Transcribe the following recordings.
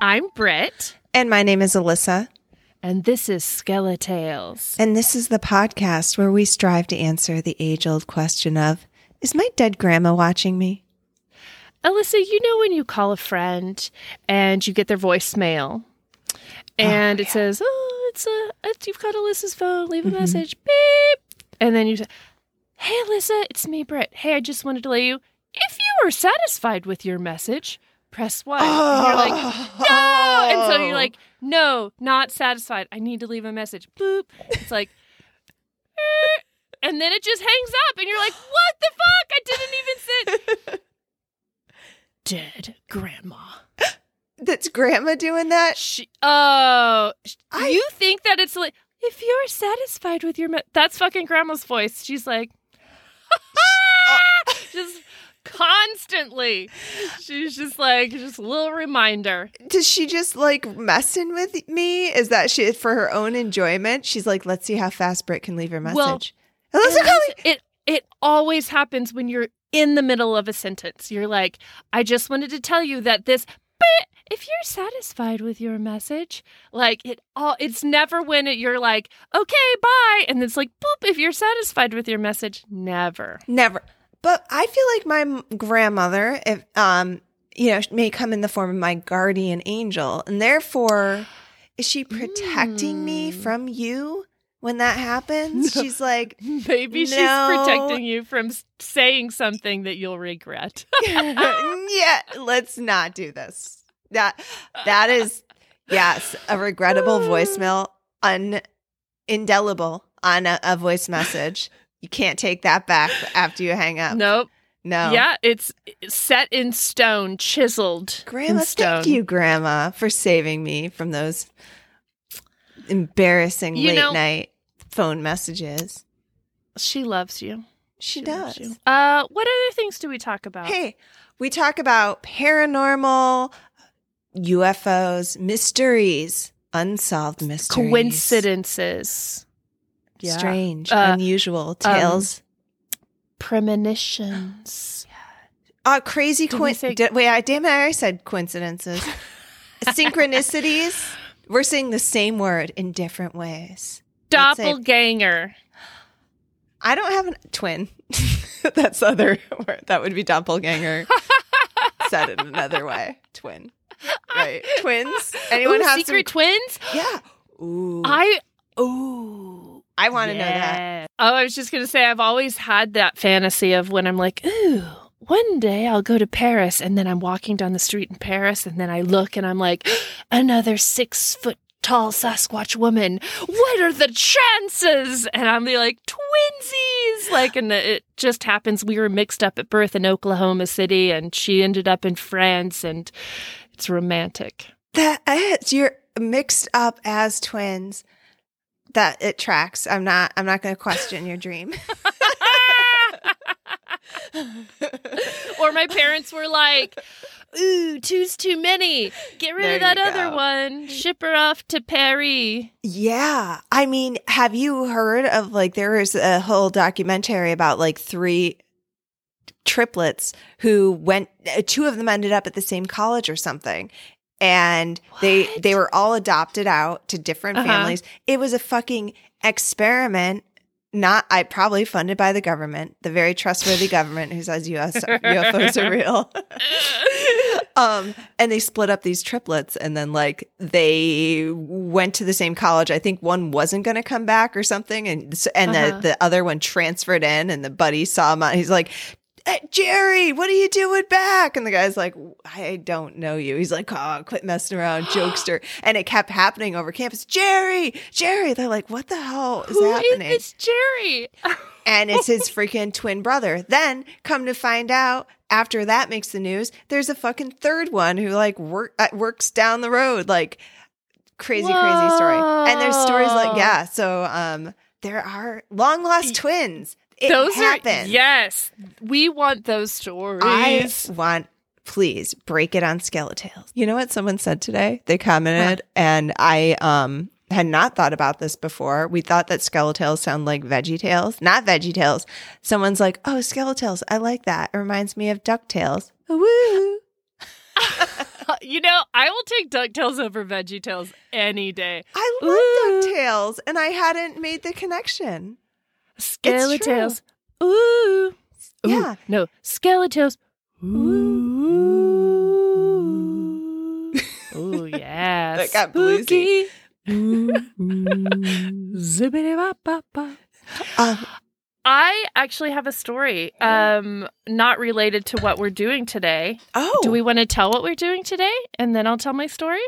I'm Britt, And my name is Alyssa. and this is Skeletales. And this is the podcast where we strive to answer the age old question of Is my dead grandma watching me? Alyssa, you know when you call a friend and you get their voicemail, and oh, it says, "Oh, it's a it's, you've got Alyssa's phone. Leave a mm-hmm. message." Beep, and then you say, "Hey, Alyssa, it's me, Britt. Hey, I just wanted to let you. If you are satisfied with your message, press one." And you're like, "No," and so you're like, "No, not satisfied. I need to leave a message." Boop. It's like. And then it just hangs up, and you're like, "What the fuck? I didn't even sit." Dead grandma. That's grandma doing that? She, oh, I- you think that it's like if you're satisfied with your, me- that's fucking grandma's voice. She's like, uh, just constantly. She's just like, just a little reminder. Does she just like messing with me? Is that she for her own enjoyment? She's like, let's see how fast Britt can leave her Well, message. Alyssa, And call it it always happens when you're in the middle of a sentence. You're like, I just wanted to tell you that this. But if you're satisfied with your message, like it all, it's never when it, you're like, okay, bye, and it's like, boop. If you're satisfied with your message, never. Never. But I feel like my grandmother, if um, you know, may come in the form of my guardian angel, and therefore, is she protecting me Mm. from you when that happens? She's like, Maybe she's protecting you from saying something that you'll regret. yeah, let's not do this. That that is yes, a regrettable voicemail, un indelible on a, a voice message. You can't take that back after you hang up. nope. no. Yeah, it's set in stone, chiseled. Grandma, in stone. thank you, Grandma, for saving me from those embarrassing You late know- night phone messages. She loves you. She, loves does. you. Uh, what other things do we talk about? Hey, we talk about paranormal, UFOs, mysteries, unsolved mysteries, Coincidences. Yeah. strange, Uh, unusual tales. Premonitions. uh, crazy Did we say- Wait, I damn it, I said coincidences. Synchronicities. We're saying the same word in different ways. Doppelganger. I don't have a twin. That's other word. That would be doppelganger. Said in another way. Twin. Right. Twins. Anyone Ooh, have secret some? twins? Yeah. Ooh. I, I want to know that. Oh, I was just gonna say I've always had that fantasy of when I'm like, ooh, one day I'll go to Paris, and then I'm walking down the street in Paris, and then I look and I'm like, another six foot tall Sasquatch woman. What are the chances? And I'm be like, twinsies! Like, and it just happens. We were mixed up at birth in Oklahoma City, and she ended up in France, and it's romantic. That is, you're mixed up as twins. That it tracks. I'm not. I'm not going to question your dream. or my parents were like, "Ooh, two's too many. Get rid There of that other go. one. Ship her off to Paris." yeah. I mean, have you heard of like there was a whole documentary about like three triplets who went uh, two of them ended up at the same college or something and they What? they were all adopted out to different Uh-huh. families it was a fucking experiment not i probably funded by the government the very trustworthy government who says US, ufos are real um and they split up these triplets and then like they went to the same college i think one wasn't going to come back or something and and Uh-huh. the the other one transferred in and the buddy saw him he's like "Eh, Jerry, what are you doing back? And the guy's like, I don't know you. He's like, oh, quit messing around, jokester. And it kept happening over campus. Jerry, Jerry. They're like, what the hell is Who is happening? this Jerry? and it's his freaking twin brother. Then come to find out, after that makes the news, there's a fucking third one who like work uh, works down the road, like crazy, crazy story. And there's stories like yeah. So um, there are long lost twins. It those happens. are yes. We want those stories. I want. Please break it on Skeletales. You know what someone said today? They commented, and I um had not thought about this before. We thought that Skeletales sound like Veggie Tales, not Veggie Tales. Someone's like, "Oh, Skeletales, I like that. It reminds me of Ducktales." Woo! you know, I will take DuckTales over VeggieTales any day. I love Ooh. DuckTales, and I hadn't made the connection. Skeletales. Ooh. Ooh. Yeah. No, Skeletales. Ooh. Ooh, yeah. That got bluesy. Zippity-bop-bop-bop. Um, I actually have a story, um, not related to what we're doing today. oh, Do we want to tell what we're doing today, and then I'll tell my story?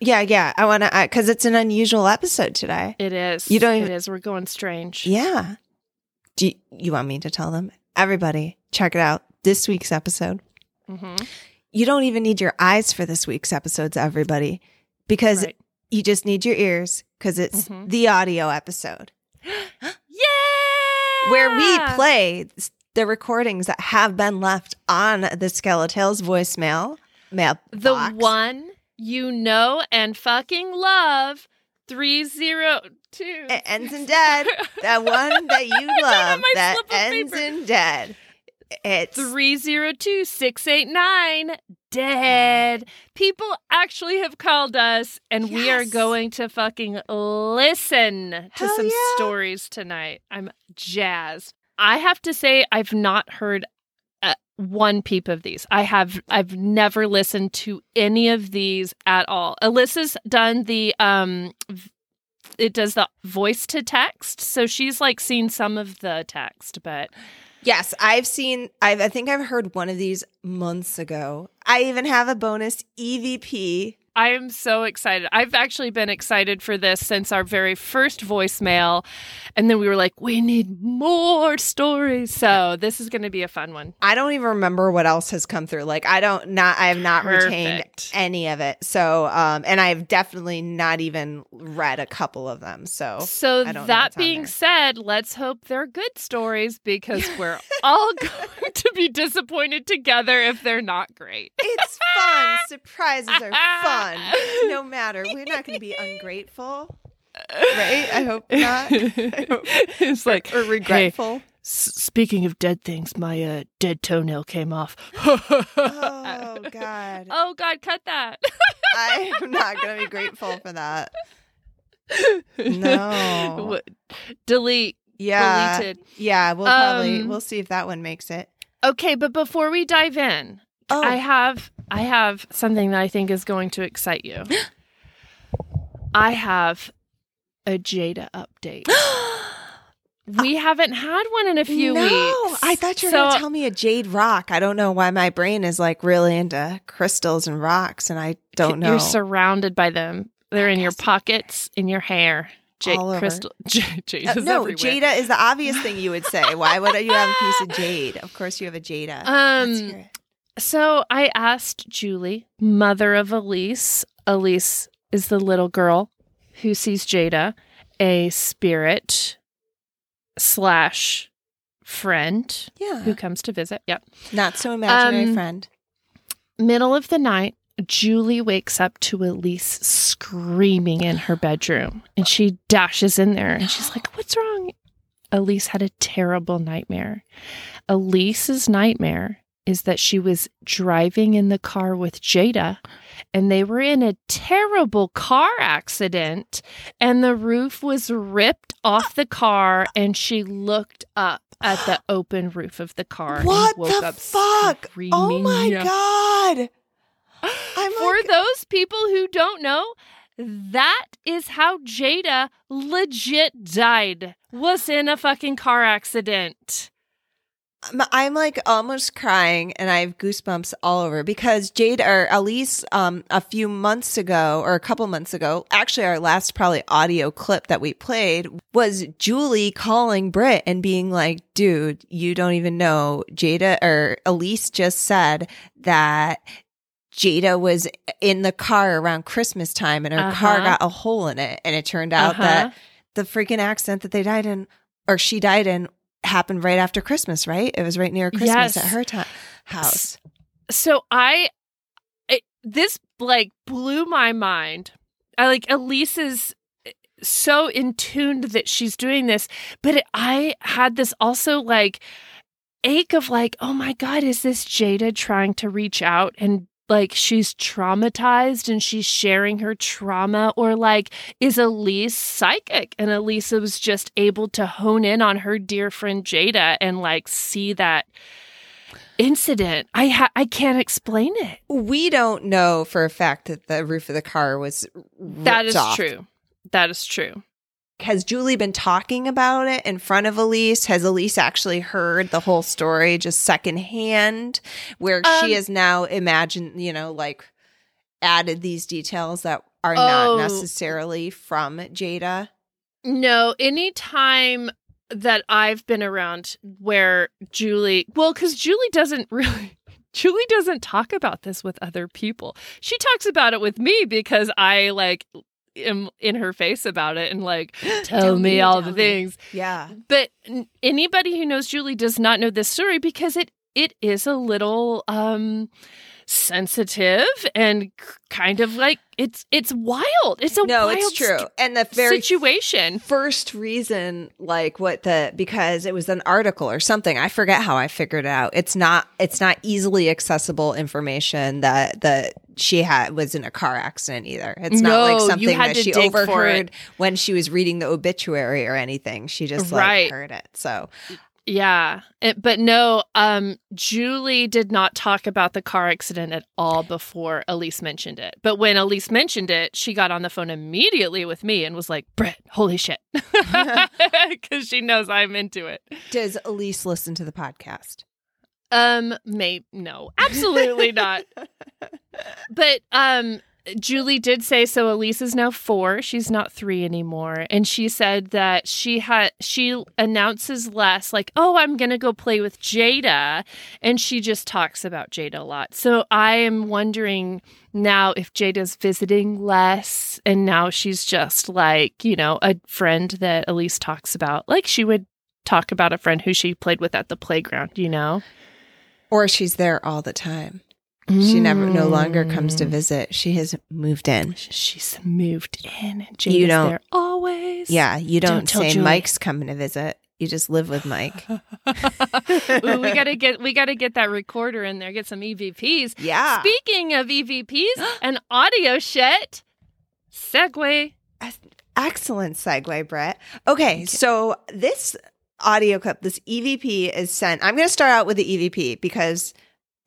Yeah, yeah. I want to because it's an unusual episode today. It is. You don't even- It is. We're going strange. Yeah. Do you, you want me to tell them? Everybody, check it out. This week's episode. hmm You don't even need your eyes for this week's episodes, everybody, because Right. you just need your ears because it's Mhm. the audio episode Yeah. where we play the recordings that have been left on the Skeletales voicemail mail. the box. one you know and fucking love. Three zero two. It ends in dead. That one that you love that ends paper. in dead. It's 302 689 dead. People actually have called us, and we are going to fucking listen to Hell some yeah. stories tonight. I'm jazzed. I have to say, I've not heard one peep of these. I have, I've never listened to any of these at all. Alyssa's done the, um, it does the voice to text. So she's like seen some of the text, but Yes, I've seen. I've, I think I've heard one of these months ago. I even have a bonus EVP. I am so excited. I've actually been excited for this since our very first voicemail. And then we were like, we need more stories. So this is going to be a fun one. I don't even remember what else has come through. Like I don't not. I have not retained any of it. So, um, and I've definitely not even read a couple of them. So, So that being said, let's hope they're good stories because we're all going to be disappointed together if they're not great. it's fun. Surprises are fun. No matter. We're not going to be ungrateful, right? I hope not. it's like or regretful. S- speaking of dead things, my uh, dead toenail came off. Oh God. Oh God, cut that. I am not going to be grateful for that. No. What- Delete. Yeah. Deleted. Yeah, we'll probably Um, we'll see if that one makes it. Okay, but before we dive in, Oh, I have I have something that I think is going to excite you. I have a Jada update. we haven't had one in a few weeks. no, weeks. I thought you were So- going to tell me a jade rock. I don't know why my brain is like really into crystals and rocks, and I don't know. You're surrounded by them. They're in your pockets, in your hair. Jade crystal. J- Jade Uh, no, everywhere. Jada is the obvious thing you would say. Why would you have a piece of jade? Of course, you have a Jada. Um. So I asked Julie, mother of Elise. Elise is the little girl who sees Jada, a spirit slash friend yeah, who comes to visit. Yep. not so imaginary Um, friend. Middle of the night, Julie wakes up to Elise screaming in her bedroom and she dashes in there and she's like, What's wrong? Elise had a terrible nightmare. Elise's nightmare is that she was driving in the car with Jada and they were in a terrible car accident and the roof was ripped off the car and she looked up at the open roof of the car What and woke the up fuck? Oh screaming. my god! I'm For like, those people who don't know, that is how Jada legit died. Was in a fucking car accident. I'm- like almost crying and I have goosebumps all over because Jade or Elise um a few months ago or a couple months ago, actually our last probably audio clip that we played was Julie calling Britt and being like, dude, you don't even know Jada or Elise just said that Jada was in the car around Christmas time and her car Uh-huh. got a hole in it and it turned out Uh-huh. that the freaking accident that they died in or she died in happened right after Christmas, right? It was right near Christmas Yes. at her ti- house. So I, it, this like blew my mind. I like Elise is eh, so in tuned that she's doing this, but it, I had this also like ache of like, oh my god, is this Jada trying to reach out and like she's traumatized and she's sharing her trauma or like is Elise psychic and Elise was just able to hone in on her dear friend Jada and like see that incident. I ha- I can't explain it. We don't know for a fact that the roof of the car was That is off. true. That is true. Has Julie been talking about it in front of Elise? Has Elise actually heard the whole story just secondhand, where Um, she has now imagined, you know, like added these details that are not Oh. necessarily from Jada? No, anytime that I've been around where Julie, well, because Julie doesn't really. Julie doesn't talk about this with other people. She talks about it with me because I like am in her face about it and like tell, me, all the me. things. Yeah. But n- anybody who knows Julie does not know this story because it it is a little um sensitive and kind of like it's it's wild. It's a No, wild it's true. st- And the very situation. first reason like what the because it was an article or something i forget how i figured it out it's not it's not easily accessible information that that she had was in a car accident either it's not like something that she overheard when she was reading the obituary or anything she just like Right. heard it so Yeah. It- but no, um Julie did not talk about the car accident at all before Elise mentioned it. But when Elise mentioned it, she got on the phone immediately with me and was like, "Britt, holy shit." Cuz she knows I'm into it. does elise listen to the podcast Um, may no, absolutely not. But um, Julie did say so. Elise is now four; she's not three anymore, and she said that she had she announces less, like, "Oh, I'm gonna go play with Jada," and she just talks about Jada a lot. So I am wondering now if Jada's visiting less, and now she's just like you know a friend that Elise talks about, like she would talk about a friend who she played with at the playground. You know. or she's there all the time she never no longer comes to Mm. visit she has moved in She's moved in. and Jada's You don't- there always. yeah you don't, Don't tell say Julie. mike's coming to visit you just live with mike Ooh, we gotta get we gotta get that recorder in there. Get some EVPs. yeah Speaking of EVPs and audio shit, segue. Excellent segue, Britt. Okay, so this audio clip, this EVP is sent. I'm going to start out with the EVP because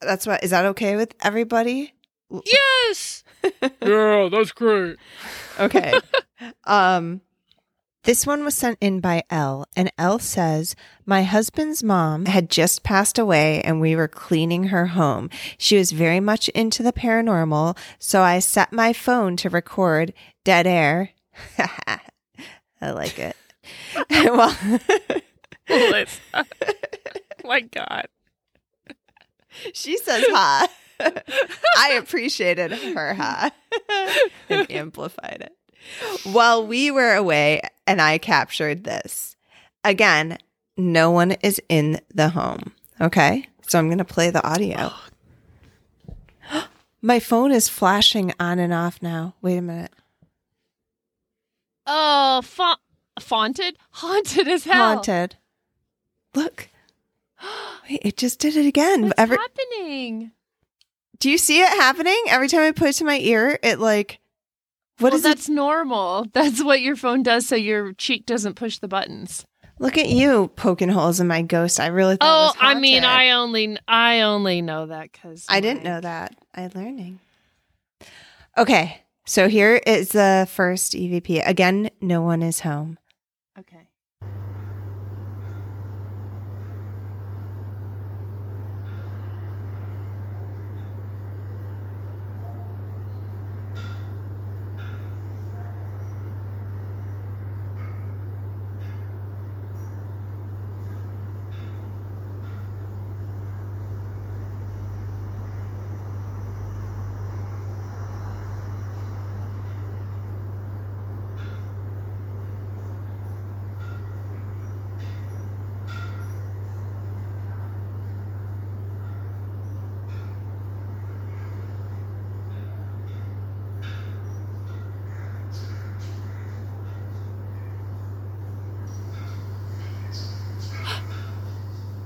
that's what is that okay with everybody? Yes. yeah, that's great. Okay. um this one was sent in by L, and L says, My husband's mom had just passed away and we were cleaning her home. She was very much into the paranormal, so I set my phone to record dead air. I like it. well, Let's- My God. She says hi. I appreciated her hi and amplified it. While we were away and I captured this. Again, no one is in the home. Okay. So I'm going to play the audio. My phone is flashing on and off now. Wait a minute. Oh, fa- faunted, haunted as hell. Haunted. Look. Wait, it just did it again. What's Every- happening? Do you see it happening? Every time I put it to my ear, it like what well, is it? that's normal. That's what your phone does, so your cheek doesn't push the buttons. Look at you poking holes in my ghost. I really thought it Oh, I mean. I only I only know that because I didn't know that. I'm learning. Okay, so here is the first EVP. Again, no one is home. Okay.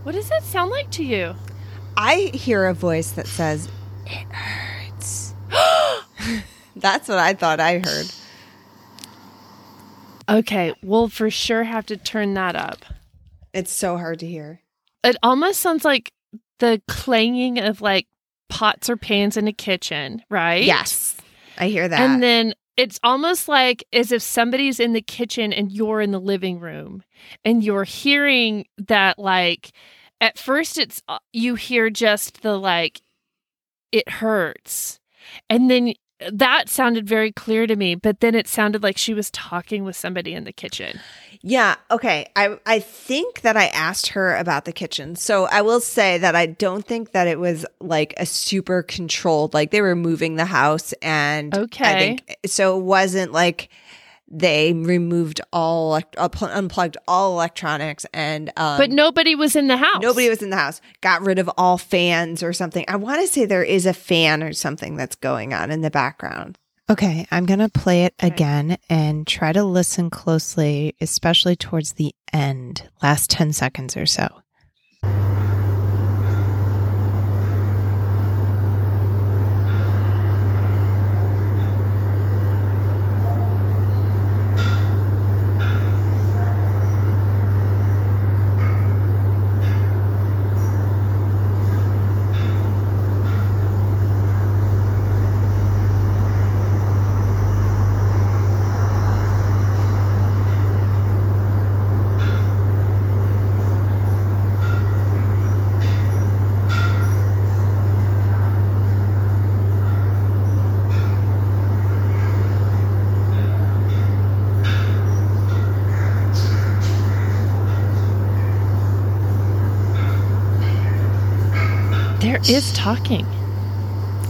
What does that sound like to you? I hear a voice that says, "It hurts." That's what I thought I heard. Okay, we'll for sure have to turn that up. It's so hard to hear. It almost sounds like the clanging of like pots or pans in a kitchen, right? Yes. I hear that. And then it's almost like as if somebody's in the kitchen and you're in the living room and you're hearing that like at first it's uh, you hear just the like it hurts. And then that sounded very clear to me, but then it sounded like she was talking with somebody in the kitchen. Yeah. Okay. I I think that I asked her about the kitchen. So I will say that I don't think that it was like a super controlled. Like they were moving the house, and okay I think so. It wasn't like they removed all elect- uh, pl- unplugged all electronics, and um, But nobody was in the house. nobody was in the house. Got rid of all fans or something. I want to say there is a fan or something that's going on in the background. Okay, I'm going to play it again and try to listen closely, especially towards the end, last 10 seconds or so. There is talking.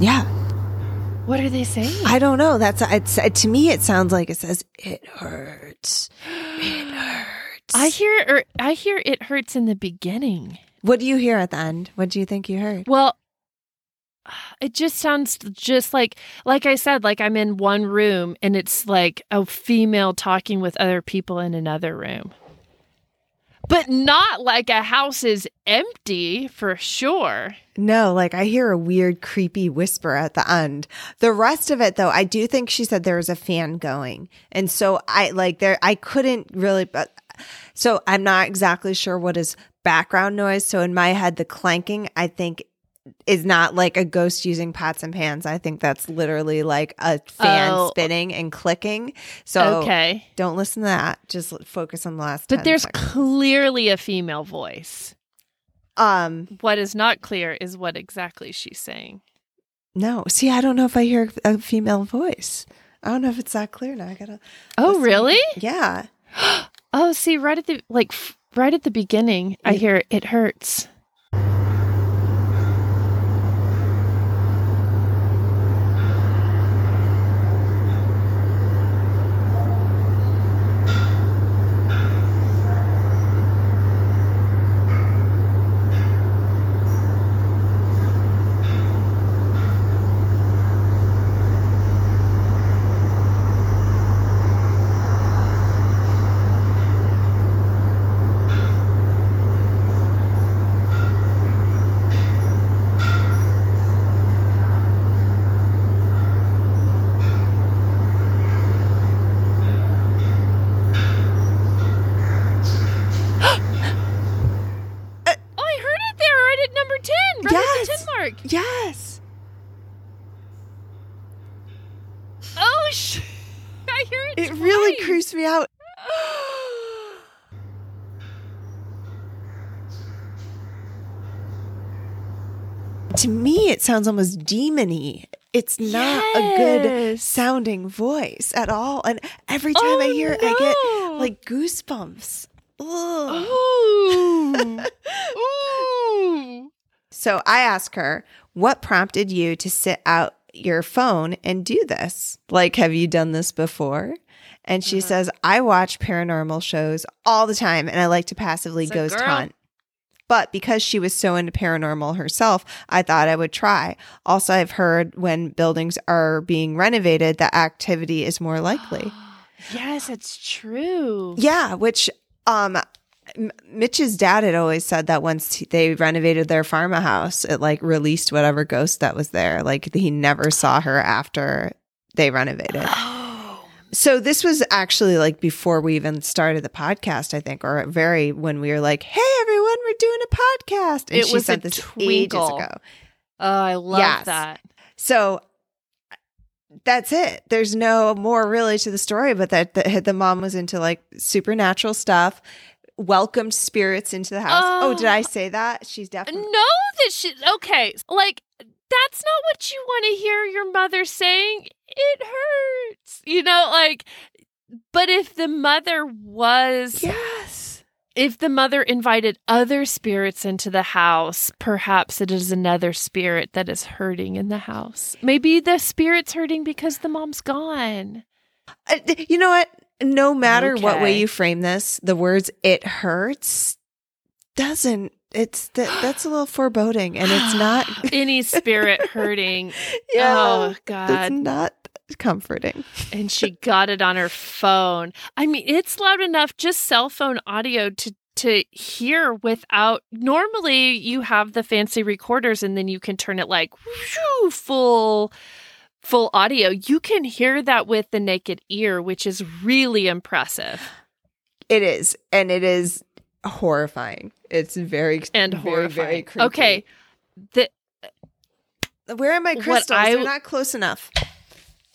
Yeah. What are they saying? I don't know. That's it's to me. It sounds like it says it hurts. It hurts. I hear or I hear it hurts in the beginning. What do you hear at the end? What do you think you heard? Well, it just sounds just like like I said like I'm in one room and it's like a female talking with other people in another room. But not like a house is empty for sure. No, like I hear a weird, creepy whisper at the end. The rest of it, though, I do think she said there was a fan going, and so I like there. I couldn't really, but so I'm not exactly sure what is background noise. So in my head, the clanking, I think. Is not like a ghost using pots and pans. I think that's literally like a fan Oh. spinning and clicking. So okay. Don't listen to that. Just focus on the last. But 10 there's seconds. clearly a female voice. um What is not clear is what exactly she's saying. no. See, I don't know if I hear a female voice. I don't know if it's that clear now. I gotta. Oh, listen. really? Yeah. Oh, see, right at the like right at the beginning, I hear it hurts. oh, I heard it there, right at number ten, right Yes. at the ten mark. Yes. Oh, sh- I hear it. It really twice. creeps me out. to me, it sounds almost demony. It's not a good sounding voice at all. And every time I Oh, hear it, I get like goosebumps. Ooh. Ooh. So I ask her, what prompted you to sit out your phone and do this? Like, have you done this before? And she Uh-huh. says, I watch paranormal shows all the time and I like to passively So, ghost girl- hunt. But because she was so into paranormal herself, I thought I would try. Also, I've heard when buildings are being renovated, that activity is more likely. Yes, it's true. Yeah, which um Mitch's dad had always said that once they renovated their farmhouse, it like released whatever ghost that was there. Like he never saw her after they renovated. So this was actually like before we even started the podcast, I think, or very when we were like, "Hey, everyone, we're doing a podcast." And It she was sent a this twinkle. ages ago. Oh, I love Yes. that. So that's it. There's no more really to the story, but that the, the mom was into like supernatural stuff, welcomed spirits into the house. Oh, did I Oh. say that? She's definitely no. that she okay, like that's not what you want to hear your mother saying. It hurts. You know, like but if the mother was yes. if the mother invited other spirits into the house, perhaps it is another spirit that is hurting in the house. Maybe the spirit's hurting because the mom's gone. Uh, You know what? No matter what way you frame this, the words "it hurts" doesn't. It's that that's a little foreboding, and it's not. any spirit hurting. yeah, Oh it's god. not comforting. and she got it on her phone. I mean, it's loud enough just cell phone audio to to hear without normally you have the fancy recorders and then you can turn it like whoo, full full audio. You can hear that with the naked ear, which is really impressive It is, and it is horrifying. It's very and very, horrifying. Very creepy. okay. The, Where are my crystals? I- They're not close enough.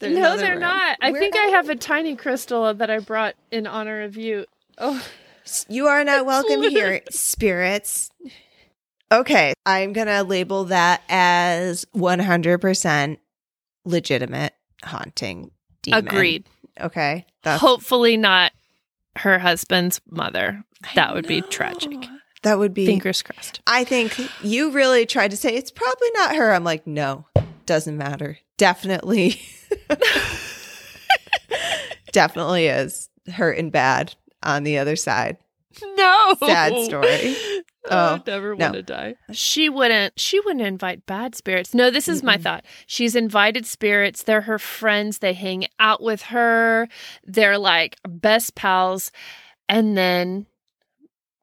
They're in no, another they're room. not. I Where think I have a tiny crystal that I brought in honor of you. Oh, You are not welcome here, spirits. Okay, I'm going to label that as 100% legitimate haunting demon. agreed. Okay. That's Hopefully not her husband's mother. I That would be tragic. That would be Fingers crossed. I think you really tried to say it's probably not her. I'm like, no, doesn't matter. Definitely. Definitely is hurt and bad on the other side. No. Sad story. Oh, Oh, never no. want to die. She wouldn't. She wouldn't invite bad spirits. No, this is my Mm-mm. thought. She's invited spirits. They're her friends. They hang out with her. They're like best pals. And then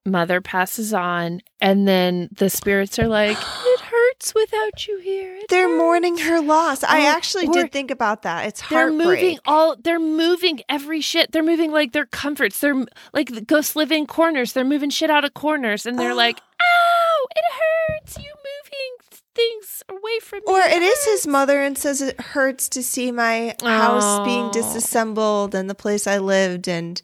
mother passes on, and then the spirits are like, "It hurts without you here." It They're hurts." mourning her loss. I Oh, actually did think about that. It's They're heartbreak. moving all. They're moving every shit. They're moving like their comforts. They're like the ghosts live in corners. They're moving shit out of corners, and they're Oh. like, "Ow, it hurts! You moving things away from me." Or it is his mother and says it hurts to see my house being Oh. disassembled and the place I lived and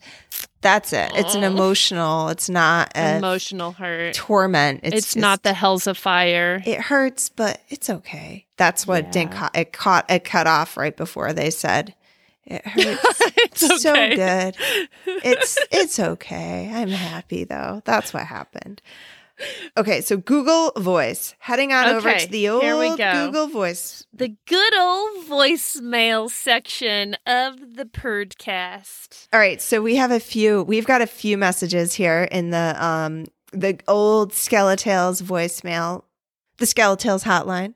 that's it. It's an Oh. emotional. It's not a emotional hurt. torment. It's, It's, not just- the hells of fire. It hurts, but it's okay. That's what didn't Yeah. ca- it caught it cut off right before they said it hurts. it's so okay. good. It's it's okay. I'm happy though. That's what happened. Okay, so Google Voice. Heading on over to the old here we go. Google Voice. the good old voicemail section of the podcast. All right, so we have a few. We've got a few messages here in the um the old Skeletales voicemail. The Skeletales hotline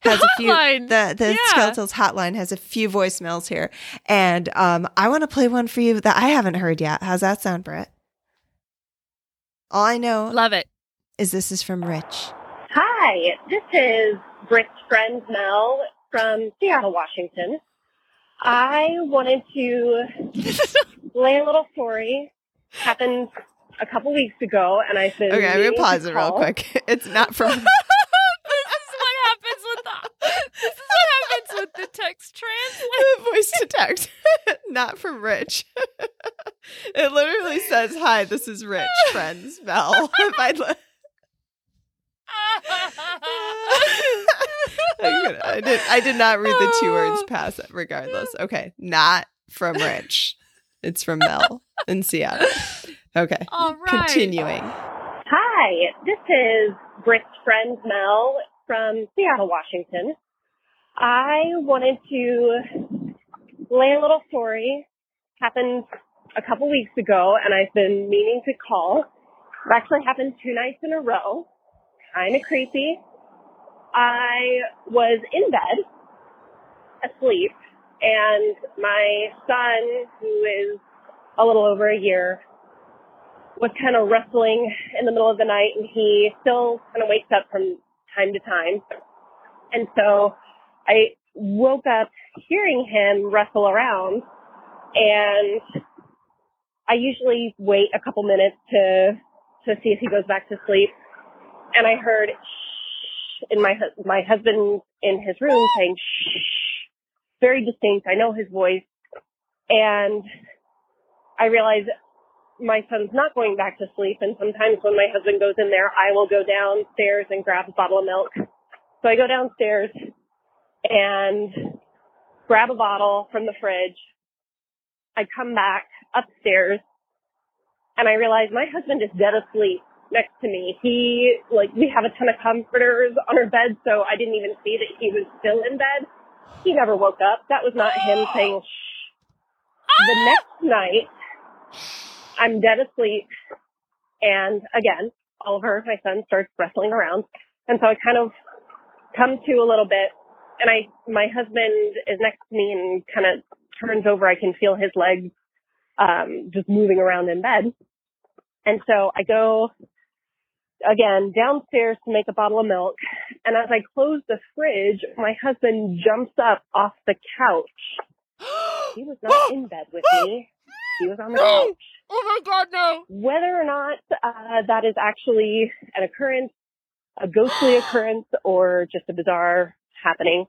has a few. The the yeah. Skeletales hotline has a few voicemails here, and um I want to play one for you that I haven't heard yet. How's that sound, Britt? All I know Love it. Is this is from Rich. Hi, this is Britt's friend Mel from Seattle, Washington. I wanted to lay a little story. Happened a couple weeks ago, and I've been. Okay, I'm gonna pause it real quick. It's not from. this is what happens with the this is what happens with the text translate. voice to text, not from Rich. it literally says, "Hi, this is Rich, friends, Mel." If I'd I, I did. I did not read the two words oh. past it. Regardless, okay, not from Rich. It's from Mel in Seattle. Okay, All right. continuing. Hi, this is Britt's friend Mel from Seattle, Washington. I wanted to lay a little story. Happened a couple weeks ago, and I've been meaning to call. It actually happened two nights in a row. Kind of creepy. I was in bed, asleep, and my son, who is a little over a year, was kind of wrestling in the middle of the night and he still kind of wakes up from time to time. And so I woke up hearing him wrestle around and I usually wait a couple minutes to to see if he goes back to sleep. And I heard shh in my my husband in his room saying shh, very distinct. I know his voice, and I realize my son's not going back to sleep. And sometimes when my husband goes in there, I will go downstairs and grab a bottle of milk. So I go downstairs and grab a bottle from the fridge. I come back upstairs and I realize my husband is dead asleep next to me. He, like, we have a ton of comforters on our bed, so I didn't even see that he was still in bed. He never woke up. That was not him saying shh. The next night, I'm dead asleep. And again, Oliver, my son, starts wrestling around. And so I kind of come to a little bit and I, my husband is next to me and kind of turns over. I can feel his legs, um, just moving around in bed. And so I go again downstairs to make a bottle of milk. And as I close the fridge, my husband jumps up off the couch. He was not in bed with me. He was on the couch. Oh my god, no. Whether or not uh, that is actually an occurrence, a ghostly occurrence, or just a bizarre happening,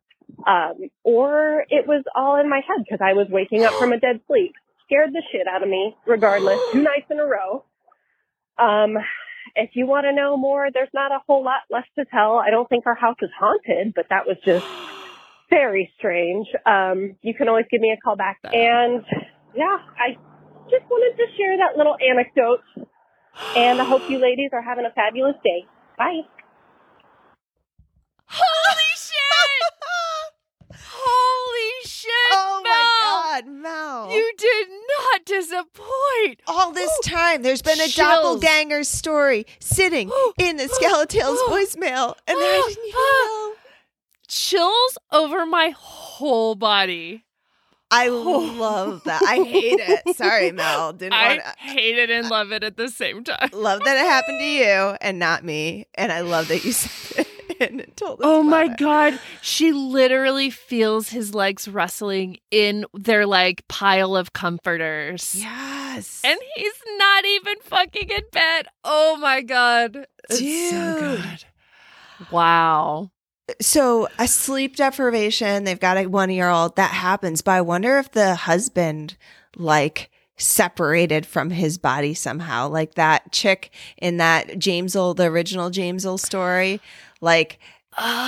um, or it was all in my head because I was waking up from a dead sleep, scared the shit out of me. Regardless, two nights in a row. Um, if you want to know more, there's not a whole lot left to tell. I don't think our house is haunted, but that was just very strange. Um, you can always give me a call back. And yeah, I just wanted to share that little anecdote. And I hope you ladies are having a fabulous day. Bye. Holy shit! Holy shit! Oh my God, Mel. You did not disappoint. all this time, there's been a Chills. doppelganger story sitting oh, in the Skeletales oh, voicemail, and I oh, didn't even know. Chills over my whole body. I love that. I hate it. Sorry, Mel. Didn't I want uh, hate it and love it at the same time. Love that it happened to you and not me, and I love that you said it and told us. Oh my it. god, she literally feels his legs rustling in their like pile of comforters. Yes. And he's not even fucking in bed. Oh my god. It's so Dude. good. Wow. so a sleep deprivation they've got a one year old that happens but i wonder if the husband like separated from his body somehow like that chick in that jamesel the original jamesel story like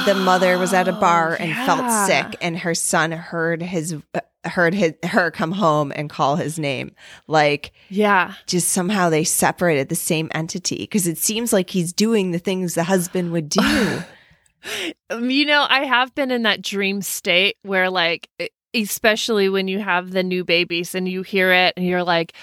the mother was at a oh, bar and Oh, yeah. felt sick and her son heard his heard his, her come home and call his name like Yeah. just somehow they separated the same entity because it seems like he's doing the things the husband would do You know, I have been in that dream state where, like, especially when you have the new babies and you hear it and you're like,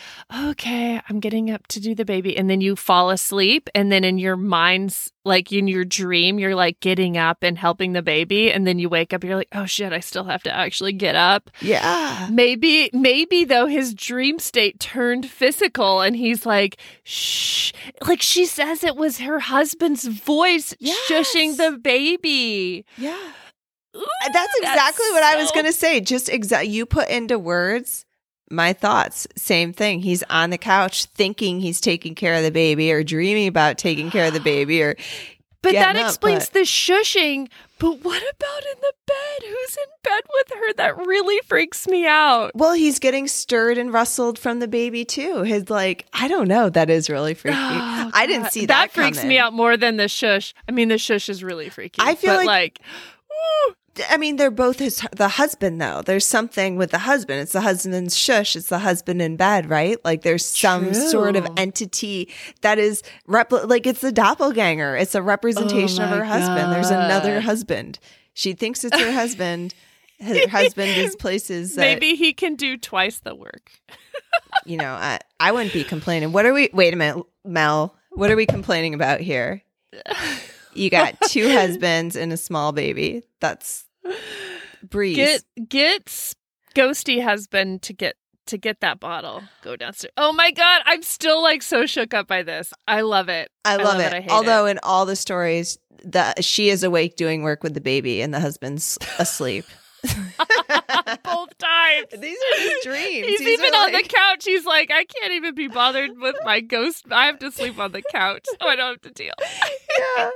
okay, I'm getting up to do the baby. And then you fall asleep. And then in your mind's, like, in your dream, you're like getting up and helping the baby. And then you wake up, you're like, oh shit, I still have to actually get up. yeah Maybe, maybe though his dream state turned physical and he's like, shh. Like she says it was her husband's voice shushing the baby. yeah Ooh, That's exactly what I was going to say. Just exactly, you put into words my thoughts. Same thing. He's on the couch thinking he's taking care of the baby or dreaming about taking care of the baby or But that up, explains but- the shushing. But what about in the bed? Who's in bed with her? That really freaks me out. well, he's getting stirred and rustled from the baby too. His like, I don't know. That is really freaky. Oh, I didn't see that. That freaks coming. me out more than the shush. I mean, the shush is really freaky. I feel but like- like ooh, I mean, they're both his the husband though. There's something with the husband. It's the husband's shush. It's the husband in bed, right? Like there's some sort of entity that is repli- like it's the doppelganger. It's a representation of Oh my her husband. There's another husband. She thinks it's her husband. Her husband is places that maybe he can do twice the work. you know. I, I wouldn't be complaining. What are we? Wait a minute, Mel. What are we complaining about here? You got two husbands and a small baby. That's breeze. Get ghosty husband to get to get that bottle. Go downstairs. Oh my god, I'm still like so shook up by this. I love it. I love, it. I hate Although in all the stories, that she is awake doing work with the baby and the husband's asleep. Both times. These are just dreams. He's These even on the couch. He's like, I can't even be bothered with my ghost. I have to sleep on the couch, so I don't have to deal. yeah.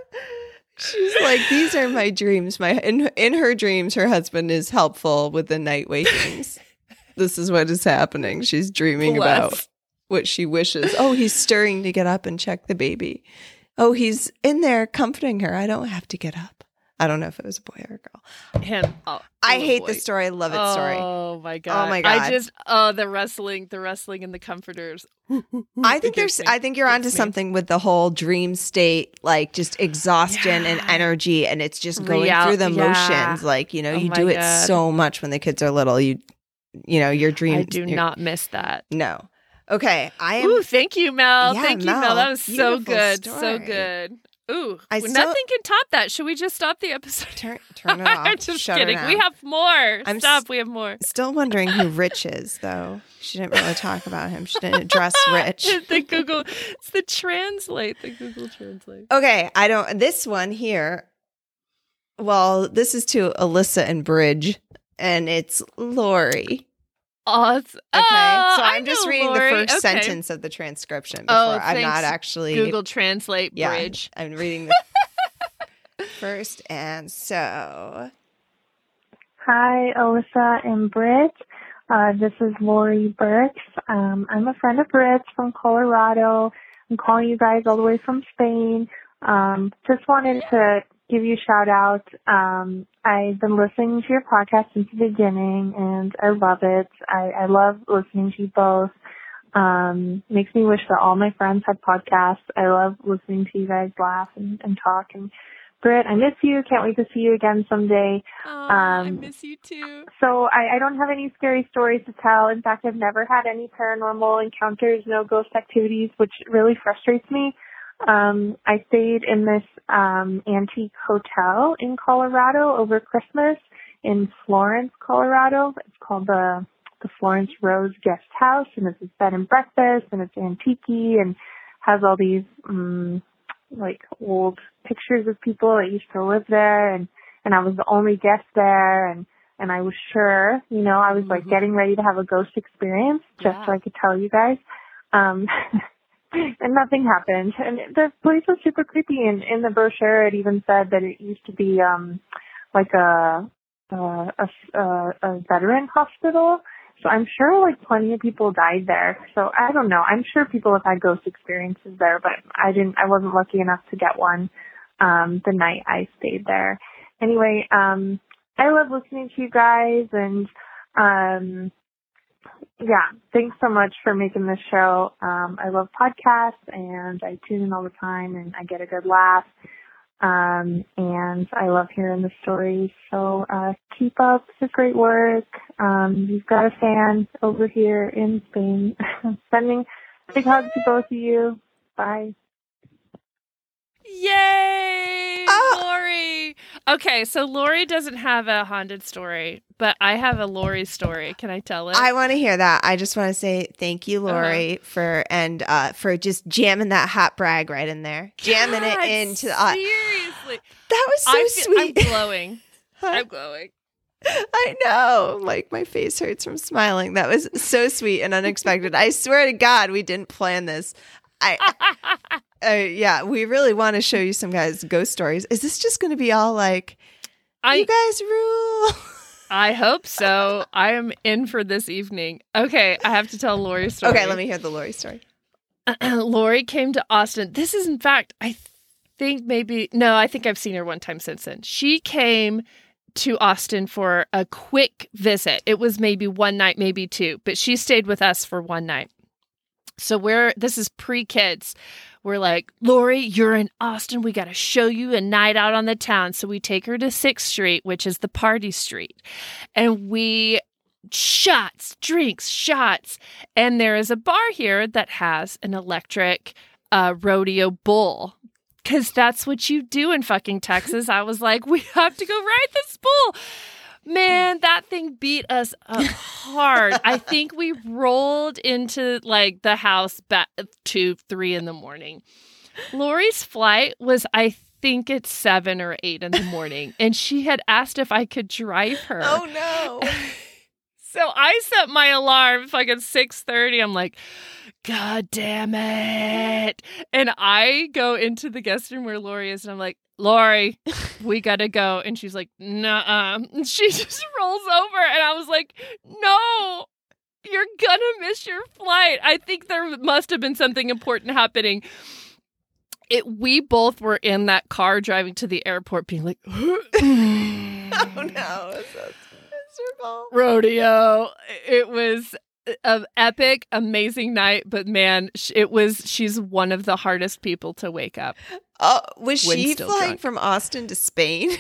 She's like, these are my dreams. My in in her dreams, her husband is helpful with the night wakings. this is what is happening. She's dreaming about what she wishes. Oh, he's stirring to get up and check the baby. Oh, he's in there comforting her. I don't have to get up. I don't know if it was a boy or a girl. Him. Oh, I oh, hate the story. I love it story. Oh my god! Oh my god. I just oh the wrestling, the wrestling and the comforters. I think there's me. I think you're onto me. something with the whole dream state, like just exhaustion and energy and it's just going Real- through the yeah. motions. Like, you know, Oh you my do it so much when the kids are little. You you know, your dreams I do not miss that. No. Okay. I am Ooh, thank you, Mel. Yeah, thank you, Mel. Mel. That was so Beautiful good, so good. Ooh, I well, still- nothing can top that. Should we just stop the episode? turn turn it off. I'm just Shut kidding. We have more. I'm Stop. s- we have more. Still wondering who Rich is, though. She didn't really talk about him. She didn't address Rich. the Google. It's the translate. The Google Translate. Okay, I don't. This one here. Well, this is to Alyssa and Britt, and it's Lori. Oh, Okay, oh, so I I'm just reading Lori. the first Okay. sentence of the transcription. Before. Oh, I'm not actually Google Translate Yeah, Britt. I'm reading the first, and so Hi, Alyssa and Britt. Uh, this is Lori Burks. Um, I'm a friend of Britt's from Colorado. I'm calling you guys all the way from Spain. Um, just wanted to give you a shout out. Um, I've been listening to your podcast since the beginning and I love it. I, I love listening to you both. Um, makes me wish that all my friends had podcasts. I love listening to you guys laugh and, and talk and Britt, I miss you. Can't wait to see you again someday. Oh, I Um, miss you too. So I, I don't have any scary stories to tell. In fact, I've never had any paranormal encounters, no ghost activities, which really frustrates me. Um, I stayed in this um, antique hotel in Colorado over Christmas in Florence, Colorado. It's called the the Florence Rose Guest House, and it's a bed and breakfast, and it's antique and has all these um, like old pictures of people that used to live there, and and I was the only guest there, and and I was sure, you know, I was like Mhm. getting ready to have a ghost experience just Yeah. so I could tell you guys. Um, and nothing happened. And the place was super creepy. And in the brochure, it even said that it used to be um like a a, a, a, veteran hospital. So I'm sure like plenty of people died there. So I don't know. I'm sure people have had ghost experiences there, but I didn't. I wasn't lucky enough to get one um the night I stayed there. Anyway, um I love listening to you guys and um yeah, thanks so much for making this show. Um I love podcasts and I tune in all the time and I get a good laugh. Um and I love hearing the stories. So uh keep up the great work. Um you've got a fan over here in Spain. Sending big hugs to both of you. Bye. Yay, Oh. Lori. Okay, so Lori doesn't have a haunted story, but I have a Lori story. Can I tell it? I want to hear that. I just want to say thank you, Uh-huh. Lori, for and uh for just jamming that hot brag right in there, jamming God, it into the. Uh, seriously. that was so feel, sweet. I'm glowing. I'm glowing. I know. Like my face hurts from smiling. That was so sweet and unexpected. I swear to God, we didn't plan this. I, uh, yeah, we really want to show you some guys' ghost stories. Is this just going to be all like, I you guys rule? I hope so. I am in for this evening. Okay, I have to tell Lori's story. Okay, let me hear the Lori story. Lori came to Austin. This is, in fact, I think maybe, no, I think I've seen her one time since then. She came to Austin for a quick visit. It was maybe one night, maybe two, but she stayed with us for one night. So we're, this is pre kids. We're like, Lori, you're in Austin. We got to show you a night out on the town. So we take her to 6th Street, which is the party street. And we shots, drinks, shots. And there is a bar here that has an electric uh, rodeo bull. Cause that's what you do in fucking Texas. I was like, we have to go ride this bull. Man, that thing beat us up hard. I think we rolled into like the house back two, three in the morning. Lori's flight was, I think it's seven or eight in the morning, and she had asked if I could drive her. Oh no. So I set my alarm fucking six thirty. I'm like, God damn it! And I go into the guest room where Lori is, and I'm like, Lori, we gotta go. And she's like, Nah. She just rolls over, and I was like, No. You're gonna miss your flight. I think there must have been something important happening. It we both were in that car driving to the airport being like oh no. It's so miserable. rodeo. It was an epic, amazing night, but man, it was she's one of the hardest people to wake up. Oh, was she flying drunk. from Austin to Spain?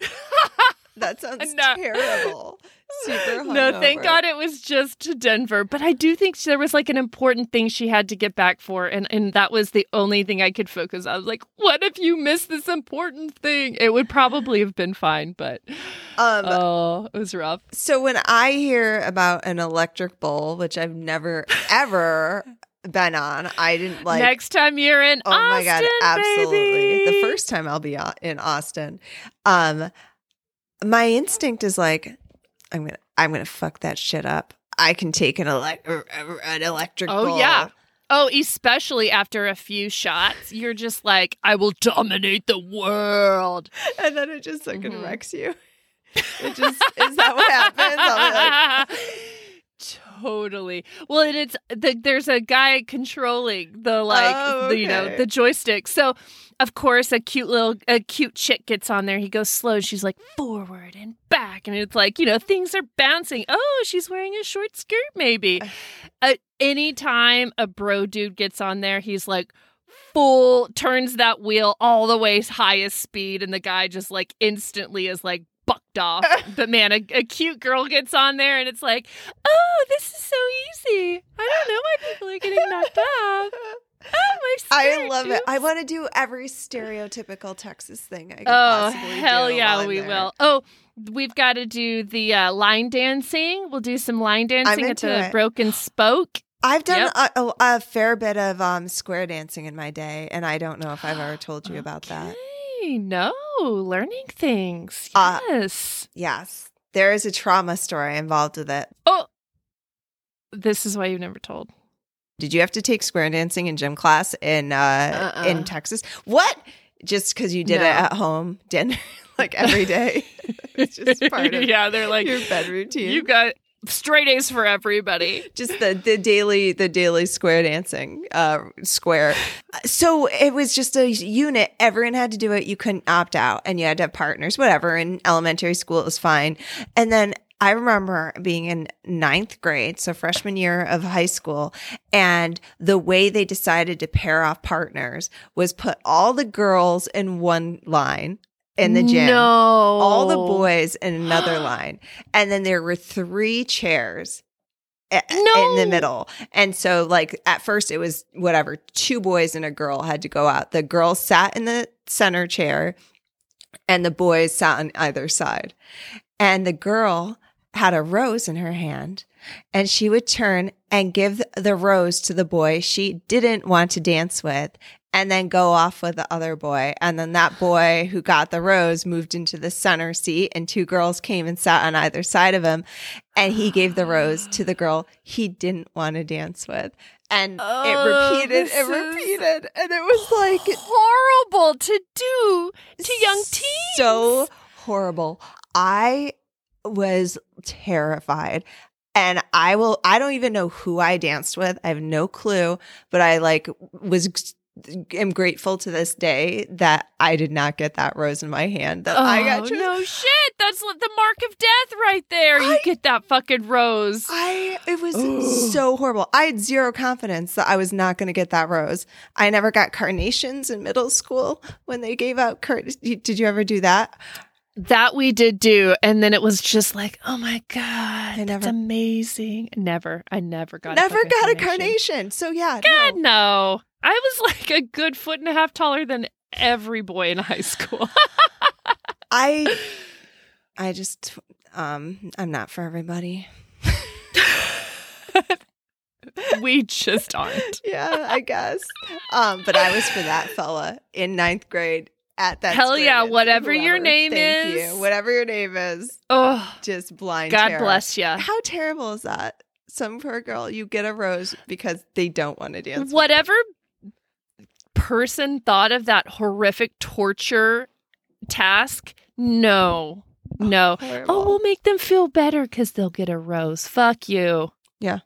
that sounds No. terrible. Super No, thank. God it was just to Denver. But I do think there was like an important thing she had to get back for, and and that was the only thing I could focus. on. I was like, what if you missed this important thing? It would probably have been fine, but Um, oh, it was rough. So when I hear about an electric bowl, which I've never ever been on, I didn't like. Next time you're in oh my god, Austin, absolutely! The first time I'll be in Austin, um, my instinct is like, I'm gonna, I'm gonna fuck that shit up. I can take an elect, an electric. Oh, yeah. Oh, especially after a few shots, you're just like, I will dominate the world. and then it just fucking Mhm. wrecks you. It just is that what happens? Like, totally. Well, and it's the, there's a guy controlling the like Oh, the, you know the joystick. So of course a cute little a cute chick gets on there. He goes slow. She's like forward and back, and it's like you know things are bouncing. Oh, she's wearing a short skirt, maybe. At any time a bro dude gets on there, he's like full turns that wheel all the way highest speed and the guy just like instantly is like bucked off but man a, a cute girl gets on there and it's like oh this is so easy i don't know why people are getting knocked off I love it. I want to do every stereotypical Texas thing I can oh hell yeah we there. will oh we've got to do the uh, line dancing we'll do some line dancing at the it. broken spoke I've done Yep. a, a, a fair bit of um, square dancing in my day, and I don't know if I've ever told you about that. No learning things Uh, yes Yes, there is a trauma story involved with it. Oh, this is why you've never told. Did you have to take square dancing in gym class in uh, Uh-uh. in Texas? What? Just because you did No. it at home, dinner like every day? it's just part of yeah, they're like your bed routine. you got straight A's for everybody. just the the daily the daily square dancing uh square so it was just a unit everyone had to do it you couldn't opt out and you had to have partners whatever in elementary school it was fine and then I remember being in ninth grade, so freshman year of high school, and the way they decided to pair off partners was put all the girls in one line in the gym No, all the boys in another line. And then there were three chairs a- in the middle. And so, like, at first it was whatever, two boys and a girl had to go out. The girl sat in the center chair and the boys sat on either side. And the girl had a rose in her hand and she would turn and give the rose to the boy she didn't want to dance with and then go off with the other boy. And then that boy who got the rose moved into the center seat and two girls came and sat on either side of him and he gave the rose to the girl he didn't want to dance with. And Oh, it repeated, it repeated. And it was like horrible to do to young teens. so horrible. I was terrified. And I will, I don't even know who I danced with. I have no clue, but I like was, am grateful to this day that I did not get that rose in my hand. That Oh I got oh, just, no shit! That's the mark of death right there. You I- get that fucking rose. I, it was so horrible. I had zero confidence that I was not going to get that rose. I never got carnations in middle school when they gave out cart. Did you ever do that? That we did do, and then it was just like, oh my god, I never- amazing. Never, I never got. never fucking got a carnation. So yeah, God no. no, I was like a good foot and a half taller than every boy in high school. I I just um I'm not for everybody. we just aren't. Yeah, I guess. Um, but I was for that fella in ninth grade at that. Hell yeah, whatever your name Thank is. you. Whatever your name is, Oh, just blind. God terror. bless you. How terrible is that? Some poor girl, you get a rose because they don't want to dance. Whatever person thought of that horrific torture task, no. Oh, no. you. Horrible. Oh, we'll make them feel better because they'll get a rose. Fuck you. Yeah.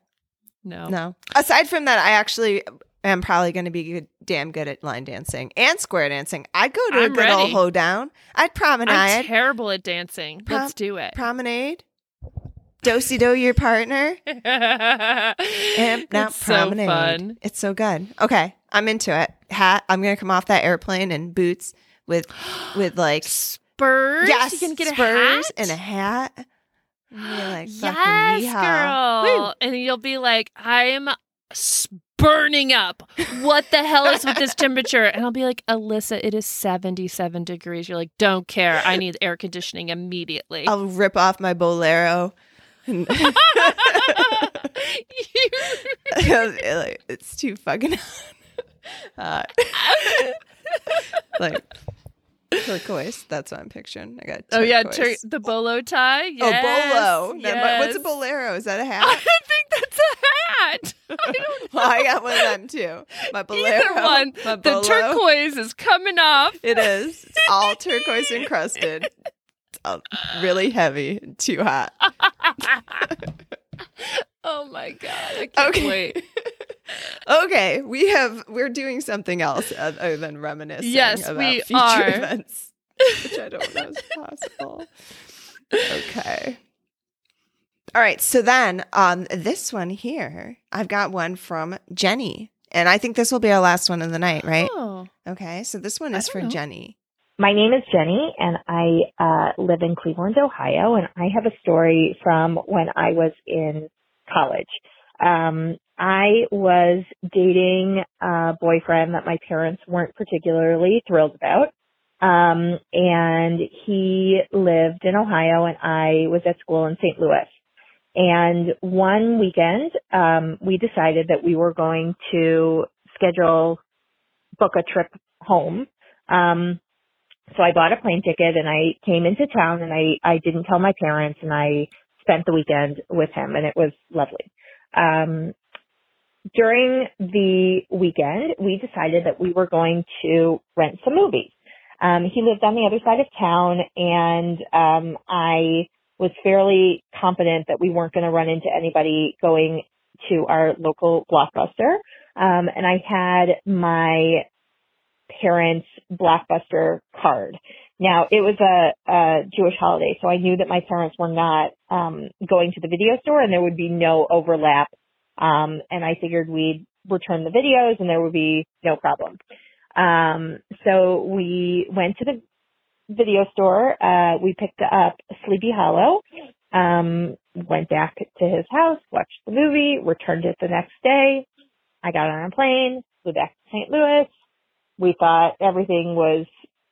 No. No. Aside from that, I actually am probably going to be good, damn good at line dancing and square dancing. I'd go to a I'm good old hoedown. I'd promenade. I'm terrible at dancing. Prom- Let's do it. promenade. Dosey do your partner. And now It's so fun. It's so good. Okay, I'm into it. Hat. I'm gonna come off that airplane in boots with with like Spurs. yes, you can get spurs a and a hat. And you're like yes, fucking yeehaw. Woo. girl. And you'll be like, I'm burning up. What the hell is with this temperature? And I'll be like, Alyssa, it is 77 degrees. You're like, don't care. I need air conditioning immediately. I'll rip off my bolero. It's too fucking hot. Uh, like turquoise. That's what I'm picturing. I got. oh, yeah. Tur- the bolo tie. Oh, Yes, bolo. No, but What's a bolero? Is that a hat? I think that's a hat. I don't well, I got one of them too. My bolero. Either one. My The turquoise is coming off. It is. It's all turquoise encrusted. It's all really heavy. Too hot. Oh my god! I can't Okay. wait. okay, we have we're doing something else other than reminiscing. Yes, about we future are. events, which I don't know is possible. Okay. All right. So then, um, this one here, I've got one from Jenny, and I think this will be our last one of the night, right? Oh, Okay. So this one is for know. Jenny. My name is Jenny, and I uh, live in Cleveland, Ohio, and I have a story from when I was in college. Um, I was dating a boyfriend that my parents weren't particularly thrilled about. Um, and he lived in Ohio and I was at school in St. Louis. And one weekend, um, we decided that we were going to schedule, book a trip home. Um, so I bought a plane ticket and I came into town and I, I didn't tell my parents and I spent the weekend with him and it was lovely. Um, during the weekend, we decided that we were going to rent some movies. Um, he lived on the other side of town and, um, I was fairly confident that we weren't going to run into anybody going to our local blockbuster. Um, and I had my parents' blockbuster card. Now it was a, a Jewish holiday, so I knew that my parents were not um, going to the video store, and there would be no overlap. Um, and I figured we'd return the videos, and there would be no problem. Um, so we went to the video store. Uh, we picked up Sleepy Hollow. Um, went back to his house, watched the movie, returned it the next day. I got on a plane, flew back to St. Louis. We thought everything was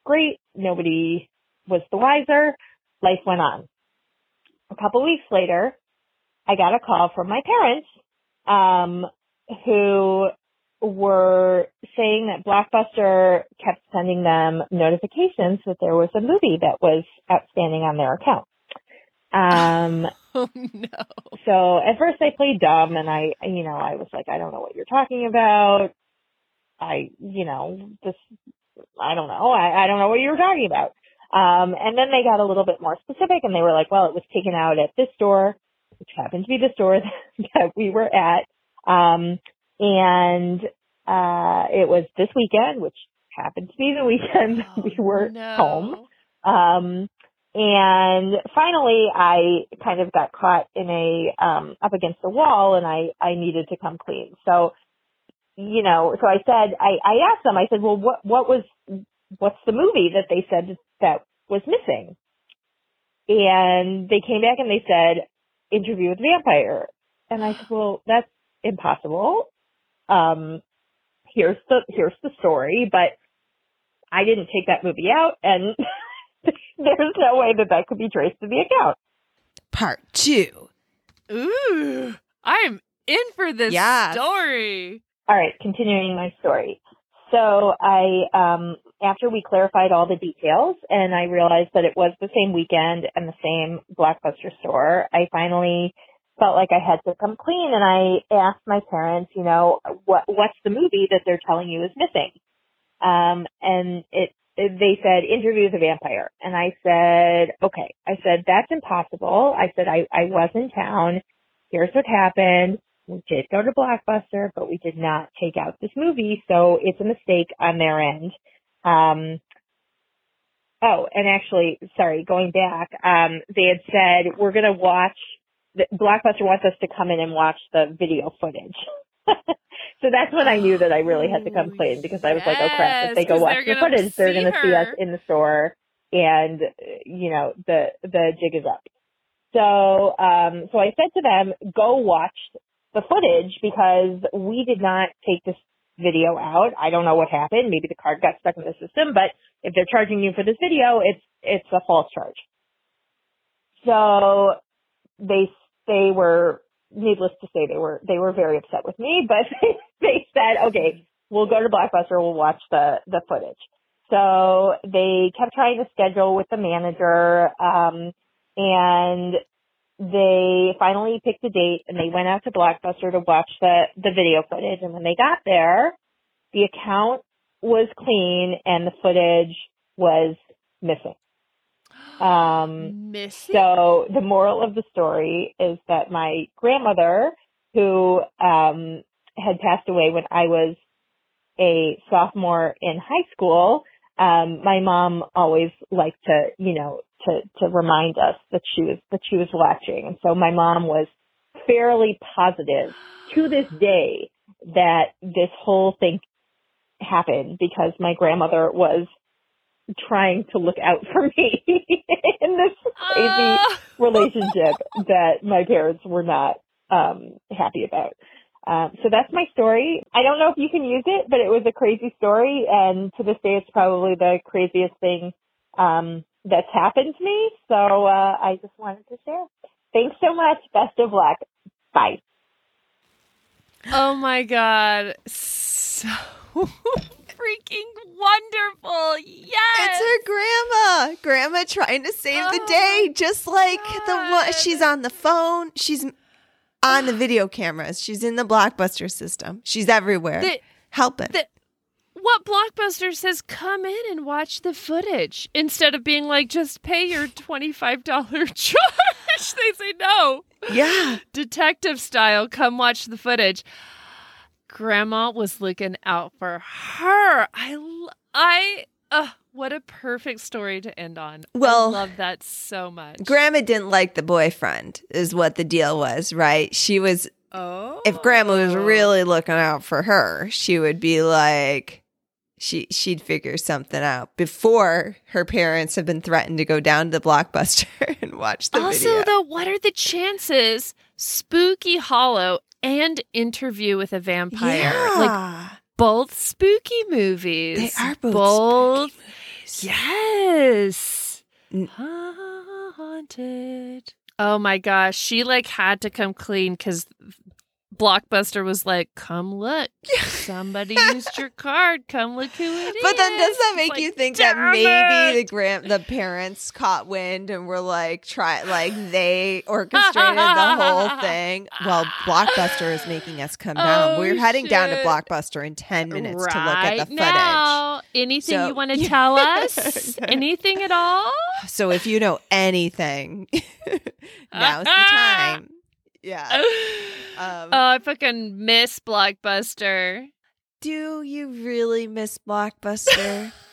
great. Nobody was the wiser. Life went on. A couple weeks later, I got a call from my parents, um, who were saying that Blockbuster kept sending them notifications that there was a movie that was outstanding on their account. Um, oh no! so at first I played dumb and I, you know, I was like, I don't know what you're talking about. I, you know, this, I don't know. I, I don't know what you were talking about. Um, and then they got a little bit more specific and they were like, well, it was taken out at this store, which happened to be the store that we were at. Um, and, uh, it was this weekend, which happened to be the weekend that we were Oh, no. home. Um, and finally, I kind of got caught in a um, up against the wall, and I I needed to come clean. So, you know, so I said I I asked them. I said, well, what what was what's the movie that they said that was missing? And they came back and they said, Interview with the Vampire. And I said, well, that's impossible. Um, here's the here's the story, but I didn't take that movie out, and there's no way that that could be traced to the account. Part two. Ooh, I'm in for this Yes. story. All right, continuing my story. So I, um, after we clarified all the details and I realized that it was the same weekend and the same Blockbuster store, I finally felt like I had to come clean and I asked my parents, you know, what what's the movie that they're telling you is missing? Um and it, they said interview a vampire and I said, okay. I said that's impossible. I said I I was in town. Here's what happened. We did go to Blockbuster, but we did not take out this movie, so it's a mistake on their end. Um, oh, and actually, sorry, going back, um, they had said we're going to watch. The, Blockbuster wants us to come in and watch the video footage. so that's when I knew that I really had to come Oh, clean because I was like, oh crap, if they go watch the footage, they're going to see us in the store and, you know, the, the jig is up. So, um, so I said to them, go watch the footage because we did not take this video out. I don't know what happened. Maybe the card got stuck in the system, but if they're charging you for this video, it's, it's a false charge. So they, they were, needless to say, they were, they were very upset with me, but they said, okay, we'll go to Blockbuster, we'll watch the, the footage. So they kept trying to schedule with the manager, um, and they finally picked a date and they went out to Blockbuster to watch the, the video footage. And when they got there, the account was clean and the footage was missing. Um, Missing. so the moral of the story is that my grandmother, who um, had passed away when I was a sophomore in high school, um, my mom always liked to, you know, to to remind us that she was that she was watching, and so my mom was fairly positive to this day that this whole thing happened because my grandmother was trying to look out for me in this crazy Ah. relationship that my parents were not um happy about. Um, so that's my story. I don't know if you can use it, but it was a crazy story, and to this day, it's probably the craziest thing um, that's happened to me. So uh, I just wanted to share. Thanks so much. Best of luck. Bye. Oh my god. So freaking wonderful. Yes. It's her grandma. Grandma trying to save the Oh day, just like the one. She's on the phone. She's on the video cameras. She's in the blockbuster system. She's everywhere, The- helping. the- what Blockbuster says come in and watch the footage instead of being like just pay your $25 charge. they say no. yeah, Detective style, come watch the footage. Grandma was looking out for her. I, uh, what a perfect story to end on. Well, I love that so much. Grandma didn't like the boyfriend, is what the deal was, right? She was. oh. If Grandma was really looking out for her, she would be like. She she'd figure something out before her parents have been threatened to go down to the blockbuster and watch the also, video. though, what are the chances Spooky Hollow and Interview with a Vampire, like both spooky movies, They are both, both spooky. Yes. N- Haunted. Oh my gosh. She like had to come clean because Blockbuster was like, come look. Somebody used your card. Come look who it is. But then does that make like, you think that "Damn maybe the it." grand the parents caught wind and were like try like they orchestrated the whole thing? Well, Blockbuster is making us come down. Oh, We're heading down to. Blockbuster in ten minutes to look at the footage. now. Anything So- you want to tell us? Anything at all? So if you know anything, now's the time. Yeah. Um, oh, I fucking miss Blockbuster. do you really miss Blockbuster?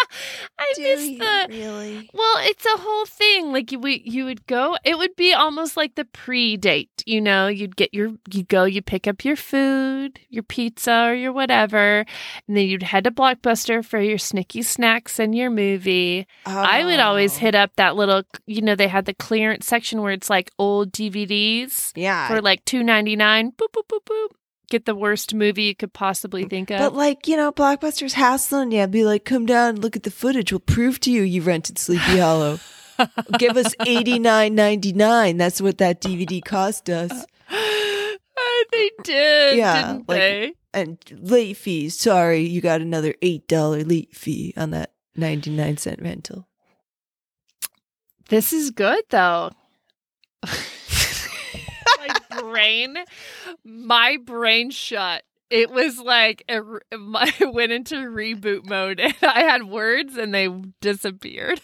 I do miss you the really? Well, it's a whole thing. Like you, we, you would go. It would be almost like the pre-date. You know, you'd get your, you go, you pick up your food, your pizza or your whatever, and then you'd head to Blockbuster for your snicky snacks and your movie. I would always Oh. hit up that little, you know, they had the clearance section where it's like old DVDs Yeah. for like two ninety nine. Boop boop boop boop. Get the worst movie you could possibly think of. But like, you know, Blockbuster's hassling you. Be like, come down and look at the footage. We'll prove to you you rented Sleepy Hollow. Give us eighty nine ninety nine. That's what that DVD cost us. Uh, they did, Yeah, didn't like- they? and late fees. Sorry, you got another eight dollar late fee on that ninety nine cent rental. This is good though. my brain, my brain shut. It was like a, re- I went into reboot mode and I had words and they disappeared.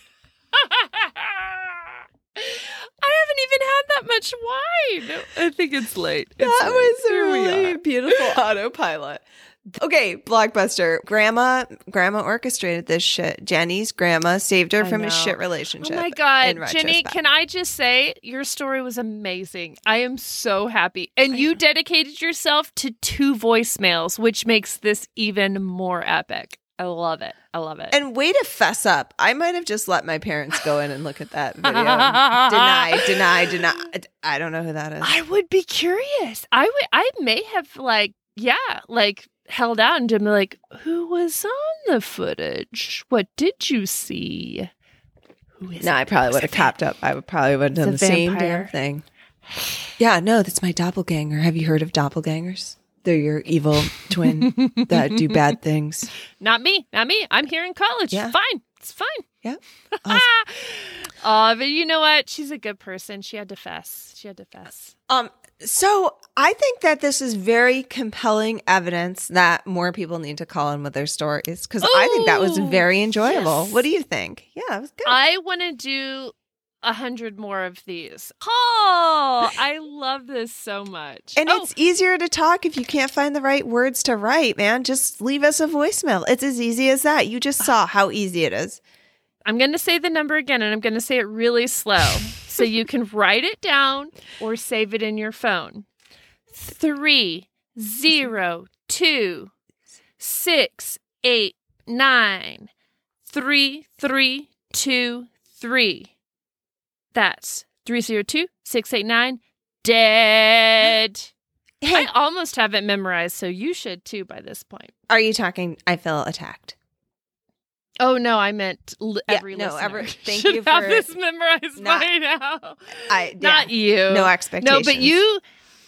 I haven't even had that much wine. I think it's late. It's that late. was a really beautiful autopilot. Okay, blockbuster. Grandma, grandma orchestrated this shit. Jenny's grandma saved her I from a know. shit Oh relationship. my god, Jenny! Can I just say your story was amazing? I am so happy, and you dedicated yourself to two voicemails, which makes this even more epic. I love it. I love it. And way to fess up. I might have just let my parents go in and look at that video. deny, deny, deny. I don't know who that is. I would be curious. I would. I may have like, yeah, like held out and been like, "Who was on the footage? What did you see? Who is No, it? I probably would have copped up. I would probably would have done the It's a same vampire. damn thing. Yeah, no, that's my doppelganger. Have you heard of doppelgangers? They're your evil twin that do bad things. Not me. Not me. I'm here in college. Yeah. Fine. It's fine. Yeah. Oh, but you know what? She's a good person. She had to fess. She had to fess. Um, so I think that this is very compelling evidence that more people need to call in with their stories because I think that was Oh, very enjoyable. yes. What do you think? Yeah, it was good. I want to do a hundred more of these. Oh, I love this so much. and oh, it's easier to talk if you can't find the right words to write, man. Just leave us a voicemail. It's as easy as that. You just ah. saw how easy it is. I'm going to say the number again, and I'm going to say it really slow so you can write it down or save it in your phone. Three zero two six eight nine three three two three. That's three zero two six eight nine. Dead. I almost have it memorized, so you should too by this point. Are you talking? I feel attacked. Oh no, I meant l- Yeah, every no, listener every- thank you have for this memorized not- by now. I Not you. no expectations. No, but you.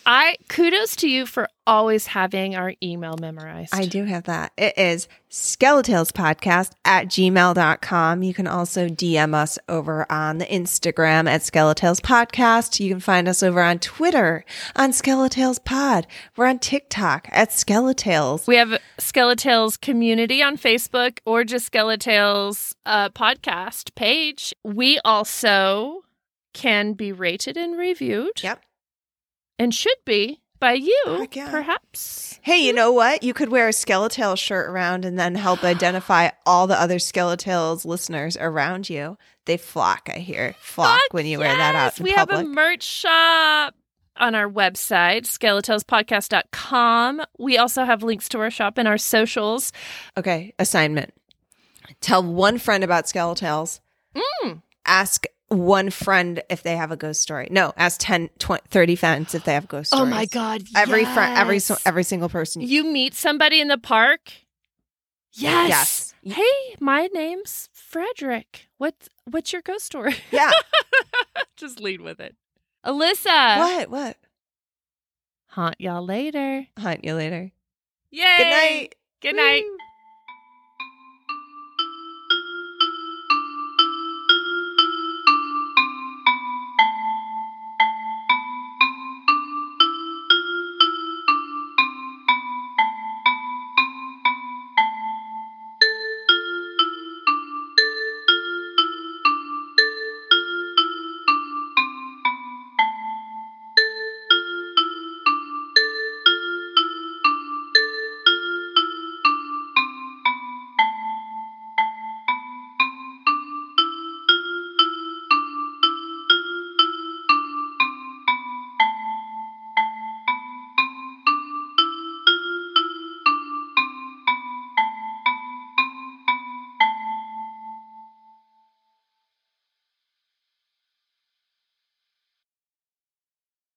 I kudos to you for always having our email memorized. I do have that. It is skeletalespodcast at gmail.com. You can also DM us over on the Instagram at Skeletales Podcast. You can find us over on Twitter on Skeletales Pod. We're on TikTok at Skeletales. We have Skeletales community on Facebook or just Skeletales uh, podcast page. We also can be rated and reviewed. Yep. And should be by you, yeah. perhaps. Hey, you know what? You could wear a Skeletale shirt around and then help identify all the other Skeletales listeners around you. They flock, I hear. Flock Fuck when you wear that out yes! we public. have a merch shop on our website, skeletalespodcast.com. We also have links to our shop and our socials. Okay, assignment. Tell one friend about Skeletales. Mm. Ask one friend if they have a ghost story. No, ask 10, 20, 30 friends if they have ghost stories. Oh my god. Every friend, every every single person. You meet somebody in the park? Yes. Yes. Hey, my name's Frederick. What's what's your ghost story? yeah. Just lead with it. Alyssa. what? What? Haunt y'all later. Hunt you later. Yay. Good night. Good night. Woo.